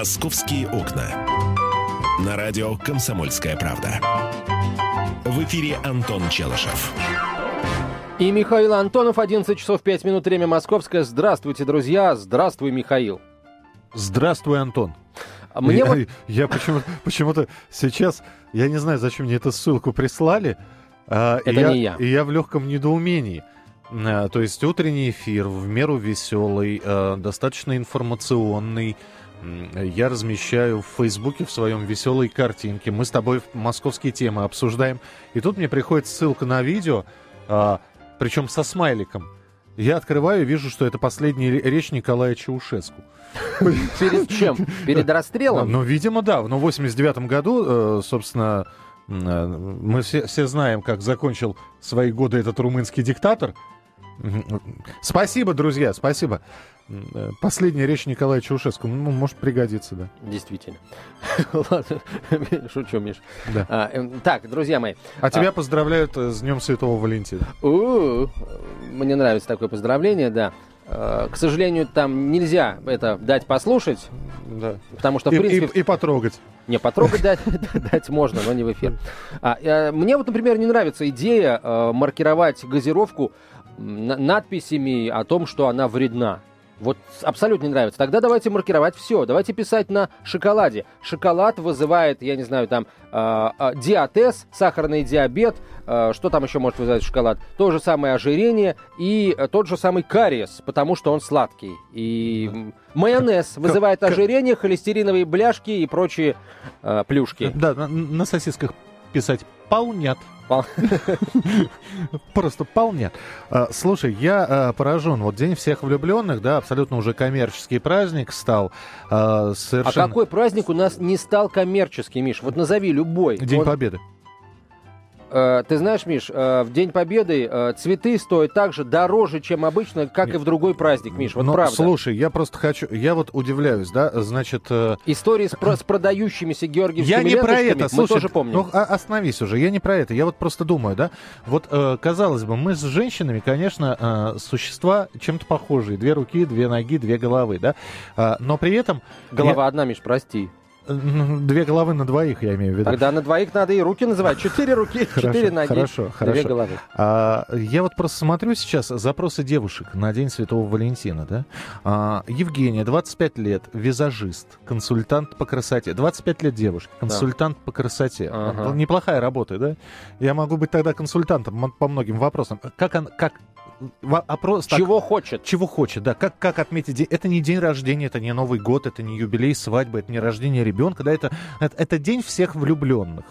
«Московские окна». На радио «Комсомольская правда». В эфире Антон Челышев. И Михаил Антонов, 11 часов 5 минут, время московское. Здравствуйте, друзья. Здравствуй, Михаил. Здравствуй, Антон. А Мне я, вот... я почему, почему-то сейчас, я не знаю, зачем мне эту ссылку прислали. а, и Это не я. И я в легком недоумении. А, То есть утренний эфир в меру веселый, достаточно информационный. Я размещаю в Фейсбуке в своем веселой картинке. Мы с тобой московские темы обсуждаем. И тут мне приходит ссылка на видео, а, причем со смайликом. Я открываю и вижу, что это последняя ре- речь Николая Чаушеску. Перед чем? Перед расстрелом? Ну, видимо, да. Но в 89 году, э, собственно, э, мы все, все знаем, как закончил свои годы этот румынский диктатор. Спасибо, друзья, спасибо. Э, Последняя речь Николая Чаушеску. Ну, может пригодиться, да. Действительно. Ладно, шучу, Миш. Да. А, эм, так, друзья мои. А тебя поздравляют э, с Днем Святого Валентина. У, Мне нравится такое поздравление, да. Э, К сожалению, там нельзя это дать послушать, Да. потому что, в И, принципе, и- и потрогать. Не, потрогать дать, дать можно, но не в эфир. А, мне вот, например, не нравится идея маркировать газировку надписями о том, что она вредна. Вот абсолютно не нравится. Тогда давайте маркировать все. Давайте писать на шоколаде. Шоколад вызывает, я не знаю, там э, диатез, сахарный диабет. э, что там еще может вызывать шоколад? То же самое ожирение и э, тот же самый кариес, потому что он сладкий. И майонез вызывает ожирение, холестериновые бляшки и прочие э, плюшки. Да, на, на сосисках писать полнят. Пол- Просто полнят. А, Слушай, я а, поражен. Вот День всех влюбленных, да, абсолютно уже коммерческий праздник стал. а, А Совершенно... какой праздник у нас не стал коммерческий, Миш? Вот назови любой. День Он- Победы. Э, ты знаешь, Миш, э, в День Победы э, цветы стоят так же дороже, чем обычно, как и в другой праздник, Миш. Вот Но, правда. слушай, я просто хочу... Я вот удивляюсь, да, значит... Истории с, про- с продающимися георгиевскими Я не про это, мы слушай, тоже помним. ну а- остановись уже, я не про это, я вот просто думаю, да, вот казалось бы, мы с женщинами, конечно, существа чем-то похожие, две руки, две ноги, две головы, да, А, но при этом Голова одна, Миш, прости. Я- м, две головы на двоих, я имею в виду. Тогда на двоих надо и руки называть. Четыре руки, четыре ноги, хорошо, две хорошо. головы. А, я вот просто смотрю сейчас запросы девушек на День Святого Валентина, да. А, Евгения, 25 лет, визажист, консультант по красоте. 25 лет девушки, консультант по красоте. Ага. Ну, Неплохая работа, да? Я могу быть тогда консультантом по многим вопросам. Как он, как... Опрос, так, Чего хочет? чего хочет, да, как, как отметить день. Это не день рождения, это не Новый год, это не юбилей свадьбы, это не рождение ребенка, да, это, это, это день всех влюбленных.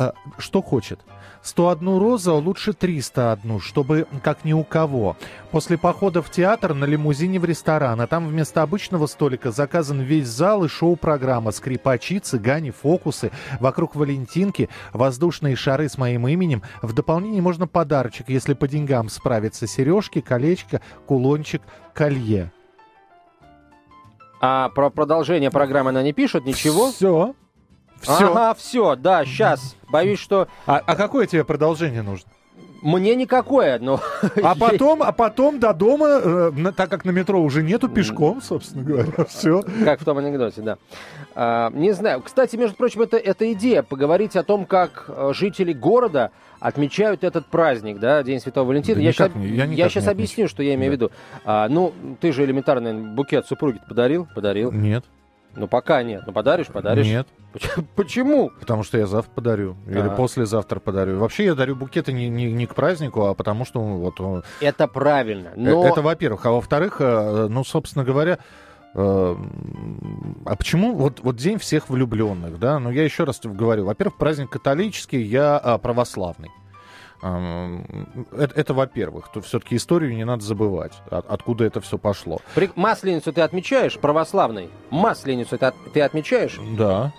А, что хочет? 101 роза, лучше 301, чтобы как ни у кого. После похода в театр на лимузине в ресторан, а там вместо обычного столика заказан весь зал и шоу-программа, скрипачи, цыгане, фокусы, вокруг Валентинки, воздушные шары с моим именем. В дополнение можно подарочек, если по деньгам справиться. Сережки, колечко, кулончик, колье. А про продолжение программы она не пишет, ничего? Все. Все. Ага, все, да, сейчас. Боюсь, что А, а какое тебе продолжение нужно? мне никакое, но... А потом, а потом до дома, э, на- так как на метро уже нету, пешком, собственно говоря, все. Как в том анекдоте, да. А, не знаю. Кстати, между прочим, это, это идея поговорить о том, как э, жители города отмечают этот праздник, да, День Святого Валентина. Да я никак щас, не- я никак сейчас не объясню, что я имею в Да. виду. А, ну, ты же элементарно наверное, букет супруге подарил? Подарил. Нет, Ну, пока нет. Ну, подаришь? Подаришь. нет, Поч- Почему? потому что я завтра подарю. Или А. послезавтра подарю. Вообще я дарю букеты не, не, не к празднику, а потому что вот... э, Это правильно. Но... Это во-первых. А во-вторых, э, ну, собственно говоря, э, а почему вот, вот день всех влюбленных, да? Ну, я еще раз говорю. Во-первых, праздник католический, я а, православный. Это, это во-первых. То все-таки историю не надо забывать, от- откуда это все пошло. При- Масленицу ты отмечаешь, православный? Масленицу ты, от- ты отмечаешь? Да.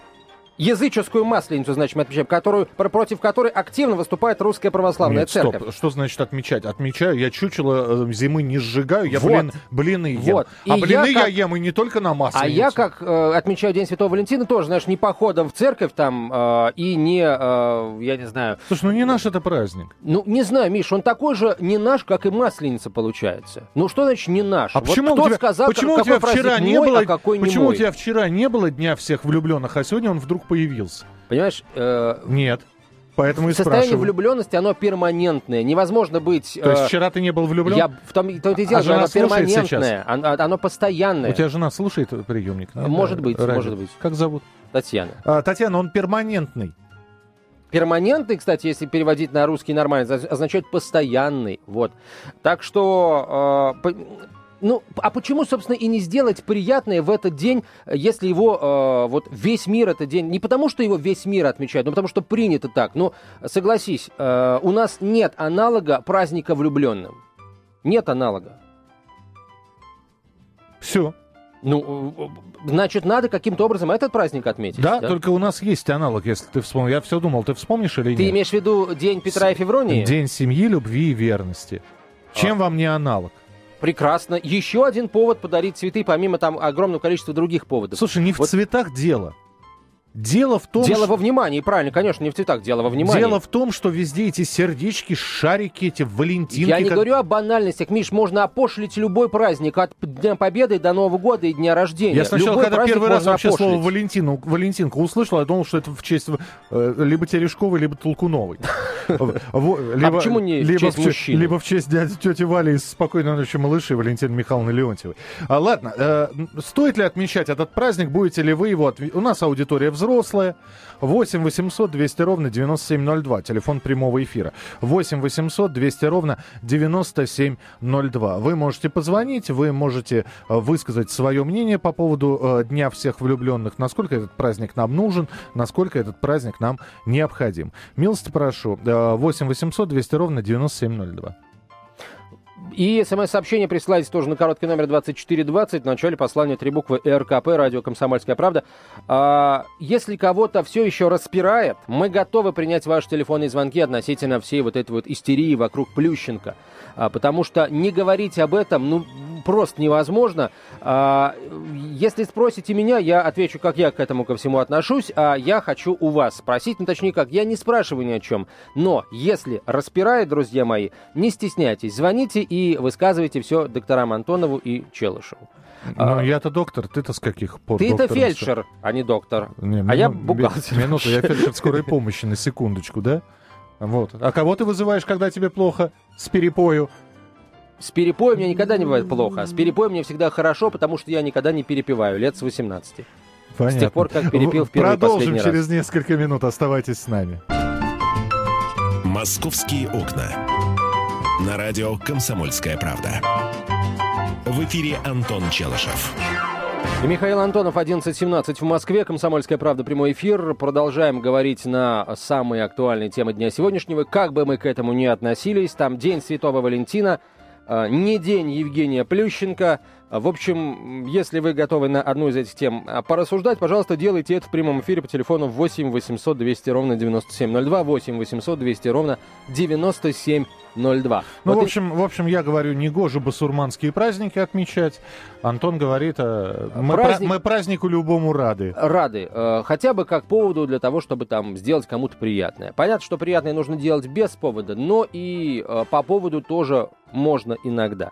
Языческую масленицу, значит, мы отмечаем, которую, против которой активно выступает русская православная Нет, церковь. Стоп. Что значит отмечать? Отмечаю, я чучело э, зимы не сжигаю, я Вот. блин, блины ем. Вот. А И блины я я, как- ем и не только на масленицу. А я, как э, отмечаю День Святого Валентина, тоже, знаешь, не походом в церковь там э, и не, э, я не знаю, Слушай, ну не наш это праздник. ну, не знаю, Миш, он такой же не наш, как и Масленица получается. Ну, что значит не наш? А Вот почему кто у тебя, сказал, почему у тебя вчера не мой, было, а какой не почему мой? у тебя вчера не было дня всех влюбленных, а сегодня он вдруг появился? Понимаешь, э, Нет. Поэтому и состояние спрашиваю. влюбленности, оно перманентное. Невозможно быть... То есть э, вчера ты не был влюблен? я в том, том и дело, А жена оно перманентное, оно, оно постоянное. У тебя жена слушает приемник? Может Э, быть, радио. может быть. Как зовут? Татьяна. А, Татьяна, он перманентный. Перманентный, кстати, если переводить на русский нормально, оз- означает постоянный. Вот. Так что, э, ну, а почему, собственно, и не сделать приятное в этот день, э, если его э, вот весь мир этот день, не потому что его весь мир отмечает, но потому что принято так. Ну, согласись, э, у нас нет аналога праздника влюбленным. Нет аналога. Все. Ну, э, значит, надо каким-то образом этот праздник отметить. Да, только у нас есть аналог, если ты вспомнил. Я все думал, ты вспомнишь или Ты нет? имеешь в виду День Петра и Февронии? День семьи, любви и верности. Чем вам не аналог? Прекрасно. Еще один повод подарить цветы, помимо там огромного количества других поводов. Слушай, не в Вот- цветах дело. Дело в том, Дело что... во внимании, правильно, конечно, не в цветах, дело во внимании. Дело в том, что везде эти сердечки, шарики, эти валентинки. Я не как- говорю о банальностях, Миш, можно опошлить любой праздник от Дня Победы до Нового года и Дня рождения. Я сначала, любой когда первый раз вообще опошлить. слово Валентину, Валентинка услышал, я думал, что это в честь э, либо Терешковой, либо Толкуновой. Во- либо- почему не в честь че- мужчины? Либо в честь дяди тети Вали из «Спокойной ночи, малыши» Валентины Михайловны Леонтьевой. А, ладно, э, стоит ли отмечать этот праздник? Будете ли вы его... У нас аудитория взрослая. 8 800 200 ровно 9702. Телефон прямого эфира. 8 800 200 ровно 9702. Вы можете позвонить, вы можете э, высказать свое мнение по поводу э, Дня всех влюбленных. Насколько этот праздник нам нужен, насколько этот праздник нам необходим. Милости прошу. Э, 8 800 200 ровно 9702. И смс-сообщение присылайте тоже на короткий номер 2420. В начале послания три буквы РКП, радио «Комсомольская правда». А, если кого-то все еще распирает, мы готовы принять ваши телефонные звонки относительно всей вот этой вот истерии вокруг Плющенко. А, потому что не говорить об этом, ну, просто невозможно. А, если спросите меня, я отвечу, как я к этому ко всему отношусь, а я хочу у вас спросить, ну, точнее, как, я не спрашиваю ни о чем. Но если распирает, друзья мои, не стесняйтесь, звоните и высказывайте все докторам Антонову и Челышеву. Ну, А, я-то доктор, ты-то с каких пор Ты это доктором фельдшер, а не доктор. Не, А я мину- бухгалтер. би- Минуту, я фельдшер скорой помощи, на секундочку, да? Вот. А кого ты вызываешь, когда тебе плохо? С перепою? С перепоем мне никогда не бывает плохо, с перепоем мне всегда хорошо, потому что я никогда не перепиваю, лет с 18. Понятно. тех пор, как перепил в первый и Продолжим последний раз. через несколько минут. Оставайтесь с нами. «Московские окна». На радио «Комсомольская правда». В эфире Антон Челышев. И Михаил Антонов, 11.17 в Москве, «Комсомольская правда», прямой эфир. Продолжаем говорить на самые актуальные темы дня сегодняшнего. Как бы мы к этому ни относились, там День Святого Валентина, э, не День Евгения Плющенко. А, В общем, если вы готовы на одну из этих тем а, порассуждать, пожалуйста, делайте это в прямом эфире по телефону 8 800 200 ровно 9702, 8 800 200 ровно 9702. Ну, Вот в и- общем, в общем, я говорю, не гоже басурманские праздники отмечать. Антон говорит, э, мы, Праздник- пра- мы празднику любому рады. рады, э, хотя бы как поводу для того, чтобы там сделать кому-то приятное. Понятно, что приятное нужно делать без повода, но и э, по поводу тоже можно иногда.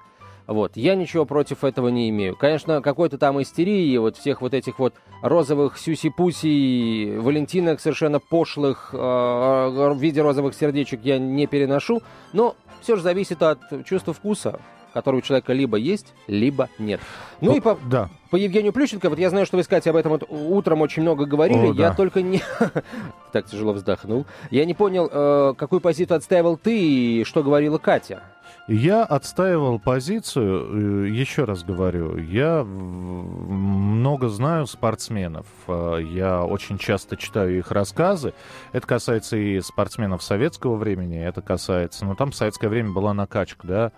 Вот, я ничего против этого не имею. Конечно, какой-то там истерии, вот всех вот этих вот розовых сюси-пуси, валентинок совершенно пошлых э, в виде розовых сердечек я не переношу, но все же зависит от чувства вкуса, который у человека либо есть, либо нет. Ну и по, Да. по Евгению Плющенко, вот я знаю, что вы, Катя, об этом вот утром очень много говорили, О, я да. только не... Так тяжело вздохнул. Я не понял, э, какую позицию отстаивал ты и что говорила Катя. Я отстаивал позицию, э, еще раз говорю, я много знаю спортсменов. Э, я очень часто читаю их рассказы. Это касается и спортсменов советского времени, это касается... Ну, там в советское время была накачка, да.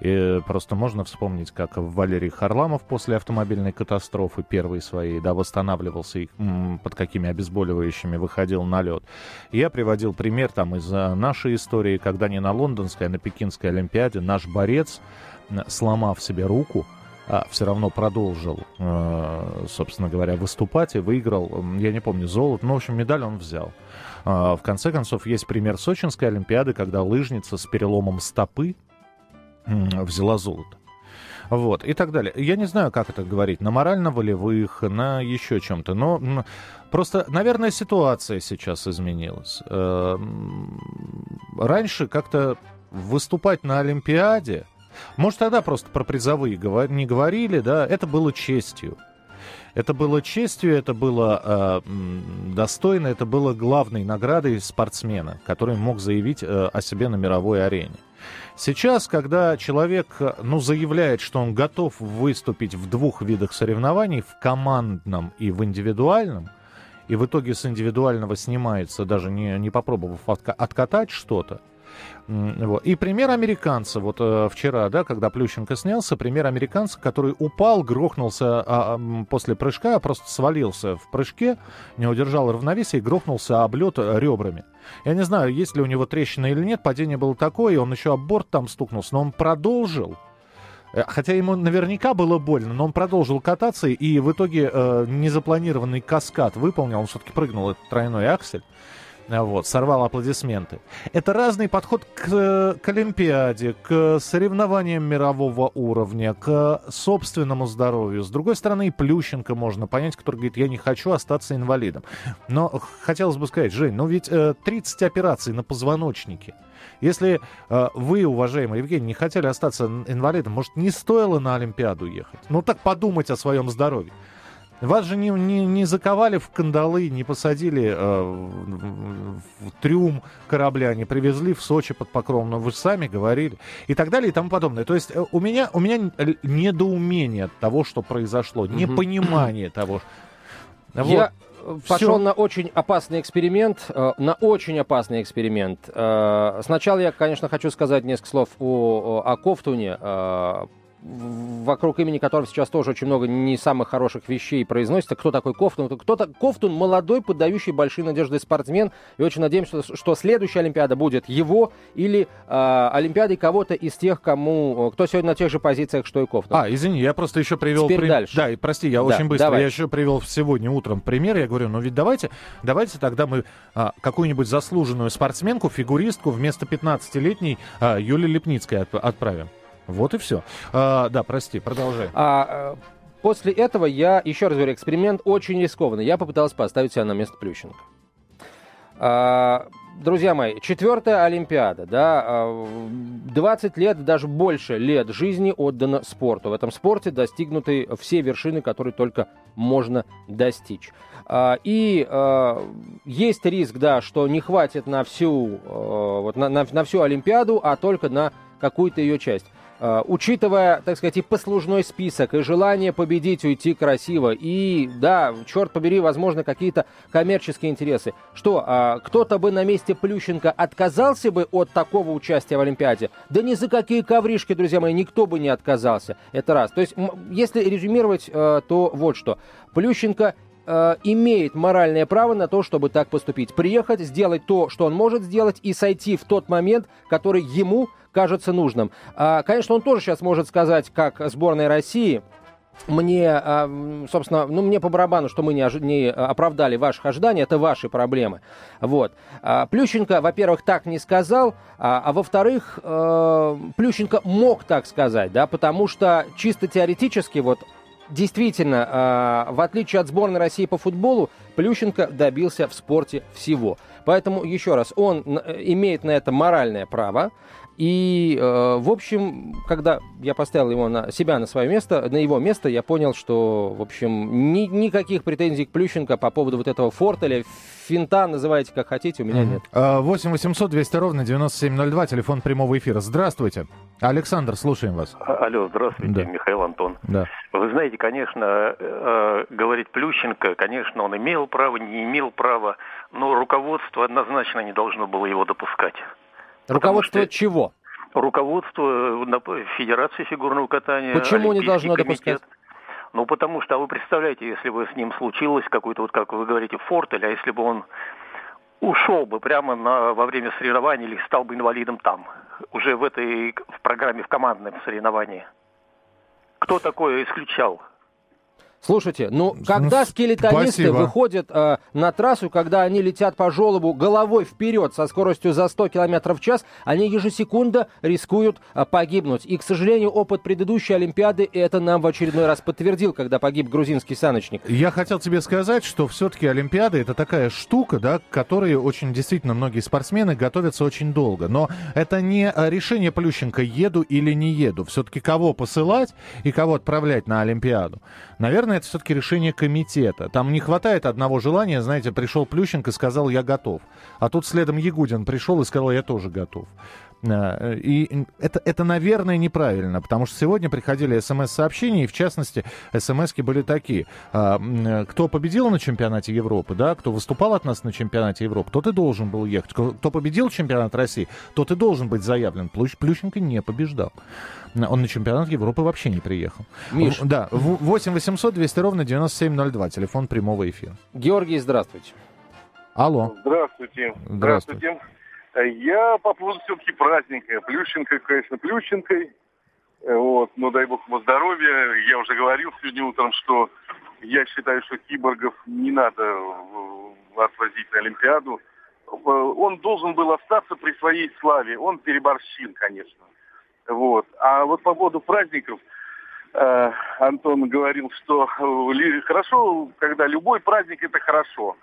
И просто можно вспомнить, как Валерий Харламов после автомобильной катастрофы первой своей, да, восстанавливался и под какими обезболивающими выходил на лед. Я приводил пример там из нашей истории, когда не на лондонской, а на пекинской Олимпиаде наш борец, сломав себе руку, а, все равно продолжил, э, собственно говоря, выступать и выиграл, я не помню, золото, ну, в общем, медаль он взял. А, в конце концов, есть пример Сочинской Олимпиады, когда лыжница с переломом стопы взяла золото. Вот, и так далее. Я не знаю, как это говорить, на морально-волевых, на еще чем-то, но просто, наверное, ситуация сейчас изменилась. Эм, раньше как-то выступать на Олимпиаде, может, тогда просто про призовые не говорили, да, это было честью. Это было честью, это было э, достойно, это было главной наградой спортсмена, который мог заявить э, о себе на мировой арене. Сейчас, когда человек ну, заявляет, что он готов выступить в двух видах соревнований, в командном и в индивидуальном, и в итоге с индивидуального снимается, даже не, не попробовав откатать что-то, вот. И пример американца, вот э, вчера, да, когда Плющенко снялся, пример американца, который упал, грохнулся а, а, после прыжка, просто свалился в прыжке, не удержал равновесия и грохнулся об лед ребрами. Я не знаю, есть ли у него трещина или нет, падение было такое, он еще об борт там стукнулся, но он продолжил. Э, хотя ему наверняка было больно, но он продолжил кататься, и в итоге э, незапланированный каскад выполнил, он все-таки прыгнул этот тройной аксель. Вот, сорвал аплодисменты. Это разный подход к, к Олимпиаде, к соревнованиям мирового уровня, к собственному здоровью. С другой стороны, и Плющенко можно понять, который говорит, я не хочу остаться инвалидом. Но хотелось бы сказать, Жень, ну ведь э, 30 операций на позвоночнике. Если э, вы, уважаемый Евгений, не хотели остаться инвалидом, может, не стоило на Олимпиаду ехать? Ну так подумать о своем здоровье. Вас же не, не, не заковали в кандалы, не посадили э, в, трюм корабля, не привезли в Сочи под покровом, но вы сами говорили. И так далее и тому подобное. То есть э, у меня, у меня недоумение от того, что произошло, непонимание того. Вот. Я пошел на очень опасный эксперимент, э, на очень опасный эксперимент. Э, сначала я, конечно, хочу сказать несколько слов о, о Кофтуне, вокруг имени которого сейчас тоже очень много не самых хороших вещей произносится. Кто такой Кофтун? Кто-то Кофтун молодой, поддающий большие надежды спортсмен. И очень надеемся, что следующая Олимпиада будет его или э, Олимпиадой кого-то из тех, кому кто сегодня на тех же позициях, что и Кофтун. А, извини, я просто еще привел... Теперь при... дальше. Да, и прости, я да, очень быстро. Давай. Я еще привел сегодня утром пример. Я говорю, ну ведь давайте, давайте тогда мы а, какую-нибудь заслуженную спортсменку, фигуристку вместо 15-летней а, Юлии Лепницкой отправим. Вот и все. А, да, прости, продолжай. А, э, после этого я, еще раз говорю, эксперимент очень рискованный. Я попытался поставить себя на место Плющенко. А, друзья мои, четвертая Олимпиада, да, 20 а, лет, даже больше лет жизни отдано спорту. В этом спорте достигнуты все вершины, которые только можно достичь. А, и есть риск, да, что не хватит на всю, вот на, на, на всю Олимпиаду, а только на какую-то ее часть. Э, учитывая, так сказать, и послужной список, и желание победить, уйти красиво, и, да, черт побери, возможно, какие-то коммерческие интересы. Что, а, кто-то бы на месте Плющенко отказался бы от такого участия в Олимпиаде? Да ни за какие ковришки, друзья мои, никто бы не отказался. Это раз. То есть, если резюмировать, э, то вот что. Плющенко э, имеет моральное право на то, чтобы так поступить. Приехать, сделать то, что он может сделать, и сойти в тот момент, который ему кажется нужным. А, конечно, он тоже сейчас может сказать, как сборная России, мне, а, собственно, ну, мне по барабану, что мы не, не оправдали ваших ожиданий, это ваши проблемы. Вот. А, Плющенко, во-первых, так не сказал, а, а во-вторых, э, Плющенко мог так сказать, да, потому что чисто теоретически вот действительно, в отличие от сборной России по футболу, Плющенко добился в спорте всего. Поэтому, еще раз, он имеет на это моральное право. И, э, в общем, когда я поставил его на себя на свое место, на его место, я понял, что, в общем, ни, никаких претензий к Плющенко по поводу вот этого фортеля, финта, называйте как хотите, у меня нет. 8 800 200 ровно 9702, телефон прямого эфира. Здравствуйте. Александр, слушаем вас. А, Алло, здравствуйте, Да. Михаил Антон. Да. Вы знаете, конечно, э, говорить Плющенко, конечно, он имел право, не имел права, но руководство однозначно не должно было его допускать. Руководство что- чего? Руководство на- Федерации фигурного катания. Почему не должно комитет. допускать? Ну, потому что, а вы представляете, если бы с ним случилось какой-то, вот как вы говорите, фортель, а если бы он ушел бы прямо на, во время соревнований или стал бы инвалидом там, уже в этой в программе, в командном соревновании. Кто такое исключал? Слушайте, ну когда Ну, скелетонисты спасибо. выходят э, на трассу, когда они летят по желобу головой вперед со скоростью за 100 км в час, они ежесекунда рискуют э, погибнуть. И, к сожалению, опыт предыдущей Олимпиады это нам в очередной раз подтвердил, когда погиб грузинский саночник. Я хотел тебе сказать, что все-таки Олимпиада это такая штука, да, к которой очень действительно многие спортсмены готовятся очень долго. Но это не а, решение Плющенко, еду или не еду. Все-таки кого посылать и кого отправлять на Олимпиаду. Наверное, это все-таки решение комитета. Там не хватает одного желания, знаете, пришел Плющенко и сказал, я готов. А тут следом Ягудин пришел и сказал, я тоже готов. А, И это, это, наверное, неправильно, потому что сегодня приходили смс-сообщения, и в частности, смс были такие. А, м, Кто победил на чемпионате Европы, да, кто выступал от нас на чемпионате Европы, тот и должен был ехать. Кто победил чемпионат России, тот и должен быть заявлен. Плющ- Плющенко не побеждал. Он на чемпионат Европы вообще не приехал. Миш. Да, в- 8 800 200 ровно 9702, телефон прямого эфира. Георгий, здравствуйте. Алло. Здравствуйте. Здравствуйте. Э, Я по поводу все-таки праздника. Плющенко, конечно, Плющенкой. Э, Вот, но дай бог ему здоровья. Я уже говорил сегодня утром, что я считаю, что киборгов не надо отвозить на Олимпиаду. Э, Он должен был остаться при своей славе. Он переборщил, конечно. Вот. А вот по поводу праздников, э, Антон говорил, что э, хорошо, когда любой праздник это хорошо.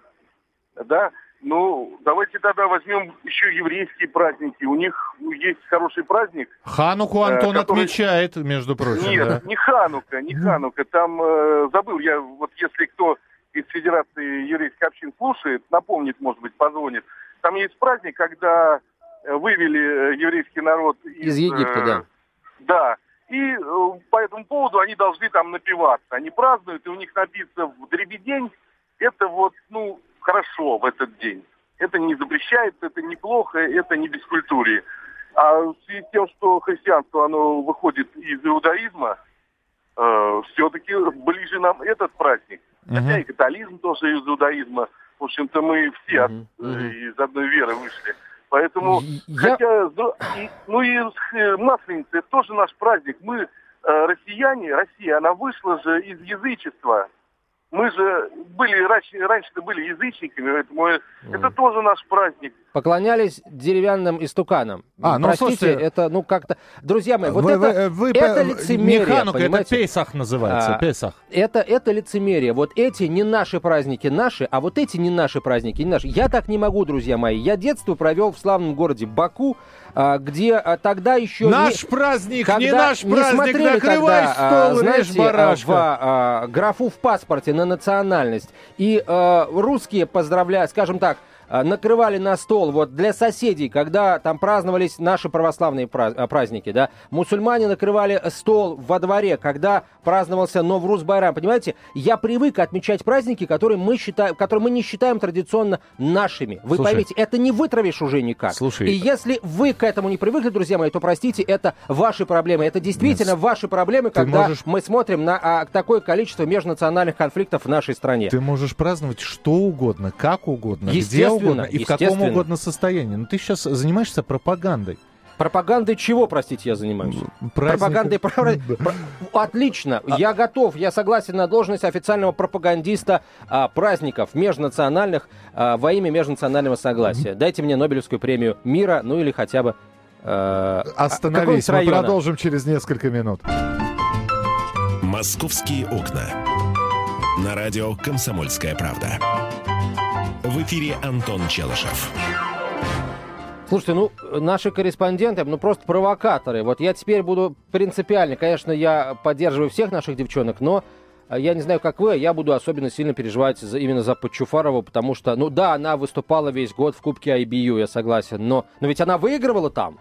Да? Ну, давайте тогда возьмем еще еврейские праздники. У них есть хороший праздник. Хануку Э, Антон который- отмечает, между прочим. Нет, да. не Ханука, не Ханука. Там э, забыл я, вот если кто из Федерации еврейских общин слушает, напомнит, может быть, позвонит. Там есть праздник, когда э, вывели э, еврейский народ Из из, Египта, э, да. Да. И э, по этому поводу они должны там напиваться. Они празднуют, и у них напиться в дребедень. Это вот, ну, хорошо в этот день. Это не запрещается, это неплохо, это не бескультурие. А в связи с тем, что христианство, оно выходит из иудаизма, все-таки ближе нам этот праздник. Хотя и католизм тоже из иудаизма. В общем-то, мы все от- Мгм, э, из одной веры вышли. Поэтому, Я- хотя, ну и э, Масленица, это тоже наш праздник. Мы, э, россияне, Россия, она вышла же из язычества. Мы же были, раньше, раньше-то были язычниками, поэтому э, это тоже наш праздник. Поклонялись деревянным истуканам. А, ну, Простите, слушайте, это, ну, как-то... Друзья мои, вот Вы- это, вы- вы это лицемерие, Не Ханука, это? Песах называется, А, Песах. Это, это лицемерие. Вот эти не наши праздники наши, а вот эти не наши праздники не наши. Я так не могу, друзья мои. Я детство провел в славном городе Баку, а, где а, тогда еще... не- Наш праздник, когда не наш не праздник, смотрели накрывай тогда, стол, знаете, а, барашка. в а, графу в паспорте на национальность. И а, русские, поздравляя, скажем так, накрывали на стол вот для соседей, когда там праздновались наши православные пра- а, праздники, да, мусульмане накрывали стол во дворе, когда праздновался Новруз Байрам, понимаете, я привык отмечать праздники, которые мы считаем, которые мы не считаем традиционно нашими. Вы Слушай. поймите, это не вытравишь уже никак. Слушай. И если вы к этому не привыкли, друзья мои, то простите, это ваши проблемы. Это действительно ваши проблемы, когда можешь- мы смотрим на а, такое количество межнациональных конфликтов в нашей стране. Ты можешь праздновать что угодно, как угодно, где угодно и в каком угодно состоянии. Но ты сейчас занимаешься пропагандой. Пропагандой чего, простите, я занимаюсь? Праздник- Пропагандой про- про- Отлично, А я готов, я согласен на должность официального пропагандиста а, праздников межнациональных а, во имя межнационального согласия. Дайте мне Нобелевскую премию мира, ну или хотя бы э, Остановись, какого-нибудь мы продолжим через несколько минут. «Московские окна». На радио «Комсомольская правда». В эфире Антон Челышев. Слушайте, ну, наши корреспонденты, ну, просто провокаторы. Вот я теперь буду принципиально. Конечно, я поддерживаю всех наших девчонок, но а, я не знаю, как вы, я буду особенно сильно переживать за, именно за Подчуфарову, потому что, ну да, она выступала весь год в Кубке IBU, я согласен, но, но ведь она выигрывала там.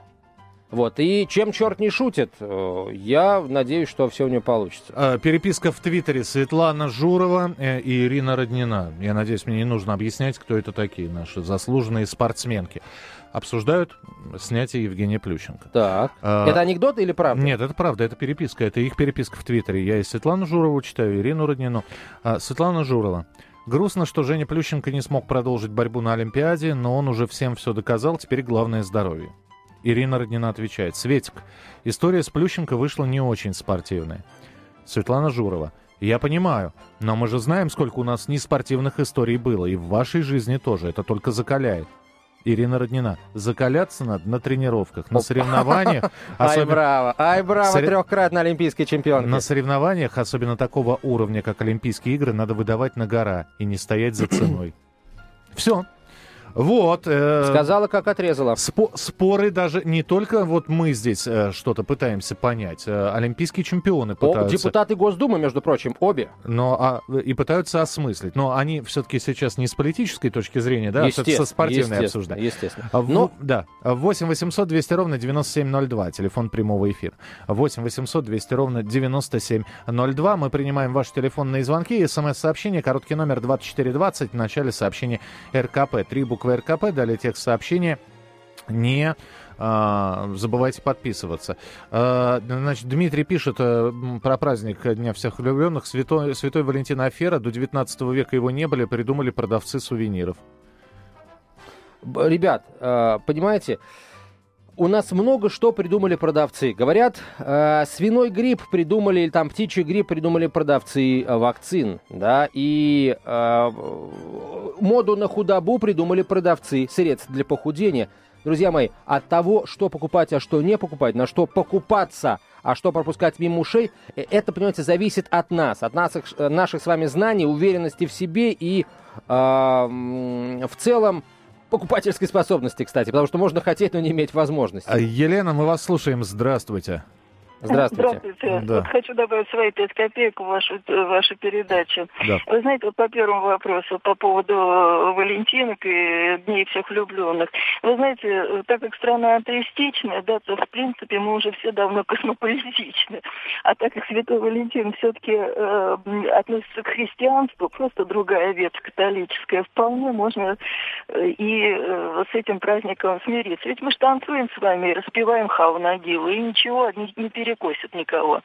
Вот, и чем черт не шутит, э, я надеюсь, что все у нее получится. А, переписка в Твиттере Светлана Журова э, и Ирина Роднина. Я надеюсь, мне не нужно объяснять, кто это такие наши заслуженные спортсменки обсуждают снятие Евгения Плющенко. Так. А, это анекдот или правда? Нет, это правда, это переписка. Это их переписка в Твиттере. Я и Светлану Журову читаю, Ирину Роднину. А, Светлана Журова. Грустно, что Женя Плющенко не смог продолжить борьбу на Олимпиаде, но он уже всем все доказал, теперь главное здоровье. Ирина Роднина отвечает. Светик, история с Плющенко вышла не очень спортивная. Светлана Журова. Я понимаю, но мы же знаем, сколько у нас неспортивных историй было, и в вашей жизни тоже. Это только закаляет. Ирина Роднина. Закаляться надо на тренировках, на соревнованиях. Ай, браво, ай, браво, трехкратный олимпийский чемпион. На соревнованиях, особенно такого уровня, как Олимпийские игры, надо выдавать на гора и не стоять за ценой. Все. Вот. Э, Сказала, как отрезала. Спо- споры даже не только вот мы здесь э, что-то пытаемся понять. Э, олимпийские чемпионы пытаются... О, депутаты Госдумы, между прочим, обе. Но, а, и пытаются осмыслить. Но они все-таки сейчас не с политической точки зрения, да, а со спортивной обсуждают. Естественно. А, Но... Да. 8 800 200 ровно 9702, телефон прямого эфира. 8 800 200 ровно 9702. Мы принимаем ваши телефонные звонки. СМС-сообщение, короткий номер 2420, в начале сообщения РКП. Три буквы буквы РКП, далее текст сообщения. Не а, забывайте подписываться. А, значит, Дмитрий пишет а, про праздник Дня всех влюбленных. Святой, Святой Валентин Афера. До 19 века его не были, придумали продавцы сувениров. Ребят, а, понимаете, у нас много что придумали продавцы. Говорят, э, свиной грипп придумали, или там птичий грипп придумали продавцы э, вакцин, да, и э, моду на худобу придумали продавцы средств для похудения. Друзья мои, от того, что покупать, а что не покупать, на что покупаться, а что пропускать мимо ушей, э, это, понимаете, зависит от нас, от наших, э, наших с вами знаний, уверенности в себе и э, в целом покупательской способности, кстати, потому что можно хотеть, но не иметь возможности. А, Елена, мы вас слушаем. Здравствуйте. Здравствуйте. Здравствуйте. Да. Вот хочу добавить свои пять копеек в вашу, вашу передачу. Да. Вы знаете, вот по первому вопросу, по поводу э, Валентинок и Дней всех влюбленных. Вы знаете, э, так как страна атеистичная, да, то в принципе мы уже все давно космополитичны. А так как Святой Валентин все-таки э, относится к христианству, просто другая ветвь католическая, вполне можно э, и э, с этим праздником смириться. Ведь мы же танцуем с вами, распеваем хау Нагилу, и ничего не, не перед перекосит никого.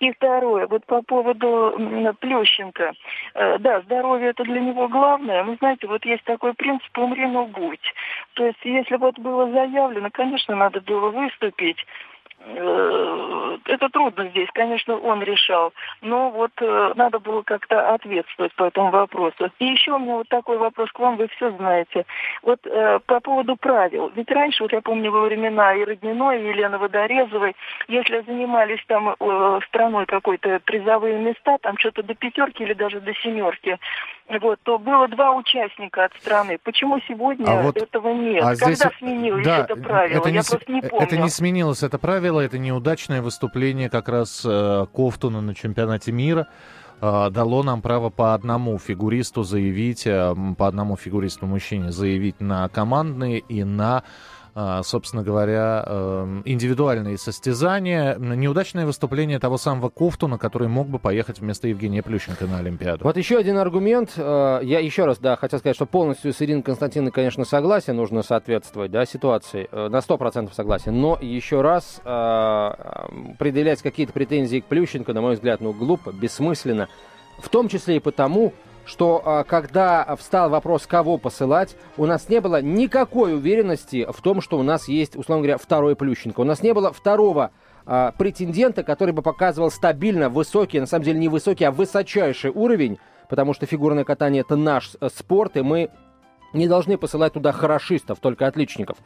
И второе, вот по поводу Плющенко. Э, да, здоровье это для него главное. Вы знаете, вот есть такой принцип «умри, но будь». То есть, если вот было заявлено, конечно, надо было выступить, это трудно здесь, конечно, он решал, но вот э, надо было как-то ответствовать по этому вопросу. И еще у меня вот такой вопрос к вам, вы все знаете. Вот э, по поводу правил. Ведь раньше, вот я помню во времена и Родниной, и Елены Водорезовой, если занимались там э, страной какой-то призовые места, там что-то до пятерки или даже до семерки, вот, то было два участника от страны. Почему сегодня а вот, этого нет? А Когда здесь, сменилось да, это правило? Это я не, просто не помню. Это не сменилось, это правило, это неудачное выступление как раз э, Ковтуна на чемпионате мира. Э, дало нам право по одному фигуристу заявить, э, по одному фигуристу мужчине заявить на командные и на собственно говоря, эм, индивидуальные состязания. Неудачное выступление того самого Кофтуна, который мог бы поехать вместо Евгения Плющенко на Олимпиаду. Вот еще один аргумент. Э, я еще раз, да, хотел сказать, что полностью с Ириной Константиновной, конечно, согласен, нужно соответствовать, да, ситуации. Э, на 100% согласен. Но еще раз э, предъявлять какие-то претензии к Плющенко, на мой взгляд, ну, глупо, бессмысленно. В том числе и потому, что а, когда встал вопрос, кого посылать, у нас не было никакой уверенности в том, что у нас есть, условно говоря, второй Плющенко. У нас не было второго а, претендента, который бы показывал стабильно высокий, на самом деле не высокий, а высочайший уровень, потому что фигурное катание это наш э, спорт, и мы не должны посылать туда хорошистов, только отличников.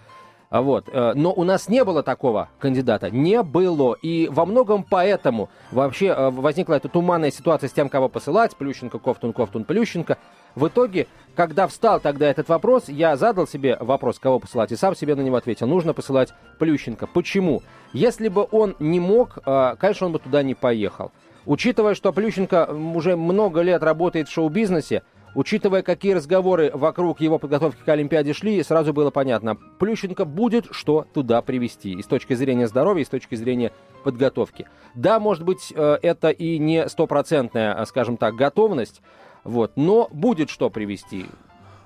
А вот. Э, но у нас не было такого кандидата. Не было. И во многом поэтому вообще э, возникла эта туманная ситуация с тем, кого посылать. Плющенко, Ковтун, Ковтун, Плющенко. В итоге, когда встал тогда этот вопрос, я задал себе вопрос, кого посылать, и сам себе на него ответил. Нужно посылать Плющенко. Почему? Если бы он не мог, э, конечно, он бы туда не поехал. Учитывая, что Плющенко уже много лет работает в шоу-бизнесе, Учитывая, какие разговоры вокруг его подготовки к Олимпиаде шли, сразу было понятно, Плющенко будет что туда привести. И с точки зрения здоровья, и с точки зрения подготовки. Да, может быть, э, это и не стопроцентная, э, скажем так, готовность, вот, но будет что привести.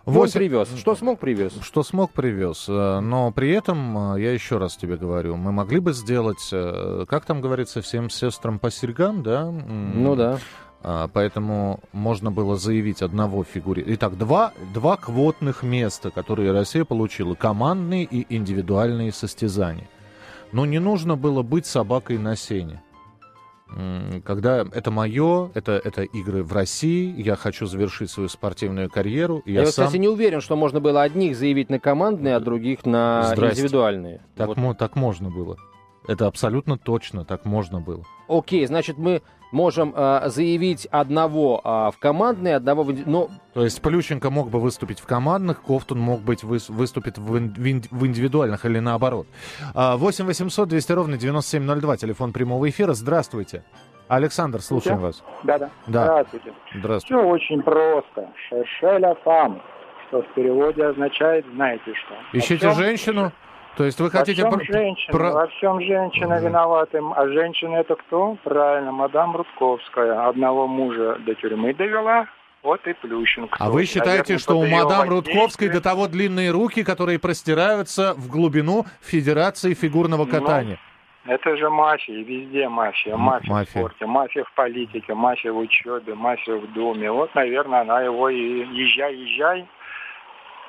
8... Он привез. Что смог, привез. Что смог, привез. Э, но при этом, я еще раз тебе говорю, мы могли бы сделать, как там говорится, всем сестрам по серьгам, да? Ну да. А, поэтому можно было заявить одного фигуре. Итак, два, два квотных места, которые Россия получила. Командные и индивидуальные состязания. Но не нужно было быть собакой на сене. Когда это мое, это, это игры в России, я хочу завершить свою спортивную карьеру. Я, я сам... кстати, не уверен, что можно было одних заявить на командные, а других на Здрасте. индивидуальные. Так, вот. так можно было. Это абсолютно точно, так можно было. Окей, значит, мы можем э, заявить одного э, в командной, одного в... Ну... То есть Плющенко мог бы выступить в командных, Кофтун мог быть вы, выступит в, ин, в индивидуальных или наоборот. 8 800 200 ровно 9702, телефон прямого эфира. Здравствуйте. Александр, слушаем вас. Да-да. Да. Здравствуйте. Здравствуйте. Все очень просто. Шешеля фам, что в переводе означает знаете что. Ищите женщину? То есть вы хотите... Во всем женщина, про... во всем женщина угу. виновата. А женщина это кто? Правильно, мадам Рудковская. Одного мужа до тюрьмы довела, вот и Плющенко. А вы считаете, Наверное, что у мадам Рудковской до того длинные руки, которые простираются в глубину Федерации фигурного ну, катания? Ну, это же мафия, везде мафия. Мафия, мафия в спорте, мафия в политике, мафия в учебе, мафия в доме. Вот, наверное, она его и езжай, езжай,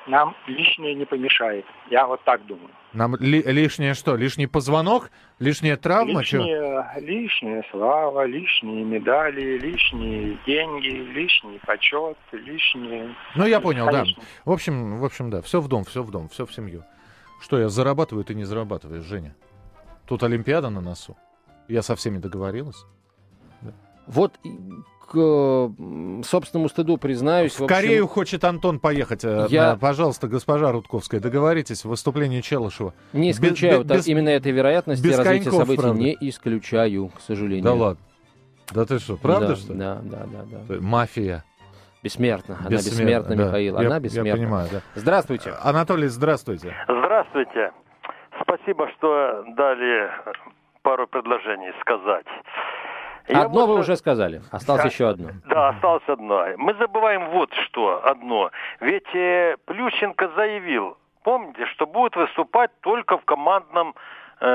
нам лишнее не помешает. Я вот так думаю. Нам ли, лишнее что? Лишний позвонок? Лишняя травма? Лишнее, лишняя слава, лишние медали, лишние деньги, лишний почет, лишние... Ну, я понял, Конечно. да. В общем, в общем, да, все в дом, все в дом, все в семью. Что, я зарабатываю, ты не зарабатываешь, Женя? Тут Олимпиада на носу. Я со всеми договорилась. Вот к собственному стыду признаюсь. В, в общем, Корею хочет Антон поехать. Э, я... Пожалуйста, госпожа Рудковская, договоритесь. Выступление Челышева. Не исключаю. Без, без, именно этой вероятности без развития коньков, событий правда. не исключаю, к сожалению. Да ладно. Да ты что, правда да, что ли? Да, да, да, да. Мафия. Бессмертна. Она бессмертна, да. Михаил. Я, Она бессмертна. Я понимаю, да. Здравствуйте. Анатолий, здравствуйте. Здравствуйте. Спасибо, что дали пару предложений сказать. Я одно вот... вы уже сказали, осталось да, еще одно. Да, осталось одно. Мы забываем вот что, одно. Ведь э, Плющенко заявил, помните, что будет выступать только в командном э,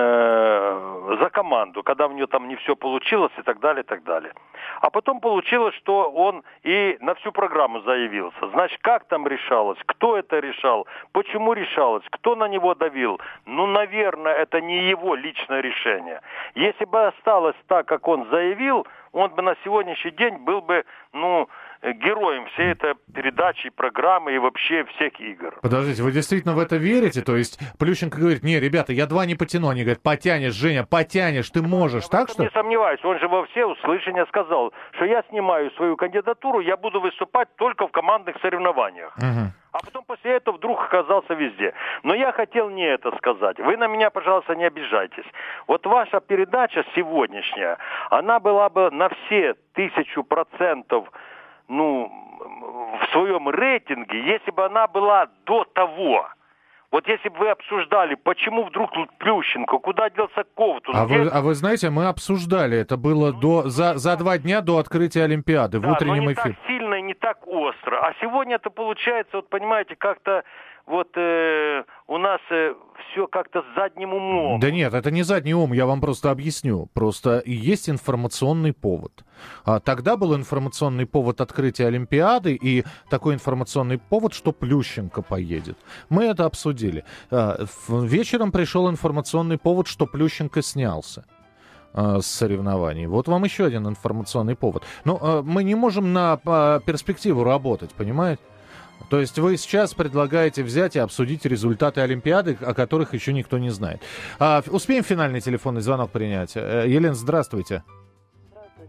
за команду, когда у него там не все получилось и так далее, и так далее. А потом получилось, что он и на всю программу заявился. Значит, как там решалось, кто это решал, почему решалось, кто на него давил. Ну, наверное, это не его личное решение. Если бы осталось так, как он заявил, он бы на сегодняшний день был бы, ну, героем всей этой передачи, программы и вообще всех игр. Подождите, вы действительно в это верите? То есть Плющенко говорит, не, ребята, я два не потяну. Они говорят, потянешь, Женя, потянешь, ты можешь, я так что? Не сомневаюсь, он же во все услышания сказал, что я снимаю свою кандидатуру, я буду выступать только в командных соревнованиях. Угу. А потом после этого вдруг оказался везде. Но я хотел не это сказать. Вы на меня, пожалуйста, не обижайтесь. Вот ваша передача сегодняшняя, она была бы на все тысячу процентов ну, в своем рейтинге, если бы она была до того. Вот если бы вы обсуждали, почему вдруг Плющенко, куда делся Ковтун? А, вы, а вы знаете, мы обсуждали, это было ну, до, за, за два дня до открытия Олимпиады да, в утреннем но не эфире. так сильно и не так остро. А сегодня это получается, вот понимаете, как-то вот э, у нас э, все как-то с задним умом. Да нет, это не задний ум, я вам просто объясню. Просто есть информационный повод. А тогда был информационный повод открытия Олимпиады и такой информационный повод, что Плющенко поедет. Мы это обсудили. А, вечером пришел информационный повод, что Плющенко снялся а, с соревнований. Вот вам еще один информационный повод. Но а, мы не можем на перспективу работать, понимаете? То есть вы сейчас предлагаете взять и обсудить результаты Олимпиады, о которых еще никто не знает. А, успеем финальный телефонный звонок принять? Э, Елена, здравствуйте.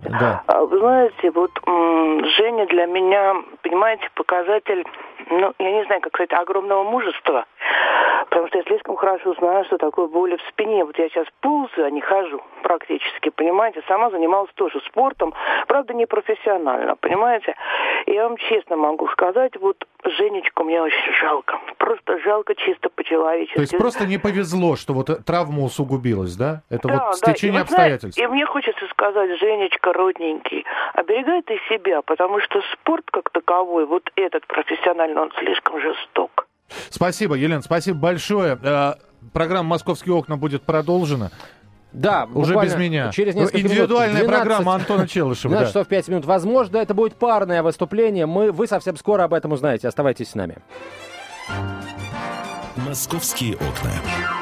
Да. А, вы знаете, вот Женя для меня, понимаете, показатель, ну, я не знаю, как сказать, огромного мужества. Потому что я слишком хорошо знаю, что такое боли в спине. Вот я сейчас ползаю, а не хожу практически, понимаете. Сама занималась тоже спортом, правда, не профессионально, понимаете. И я вам честно могу сказать, вот Женечку мне очень жалко. Просто жалко чисто по-человечески. То есть просто не повезло, что вот травма усугубилась, да? Это да, вот стечение да. и обстоятельств. Знаете, и мне хочется сказать, Женечка, родненький, оберегай ты себя, потому что спорт как таковой, вот этот профессиональный, он слишком жесток. Спасибо, Елена, спасибо большое. Э, программа «Московские окна» будет продолжена. Да, уже без меня. Через несколько Индивидуальная минут, 12, программа Антона Челышева. 12 да. часов 5 минут. Возможно, это будет парное выступление. Мы, вы совсем скоро об этом узнаете. Оставайтесь с нами. Московские окна.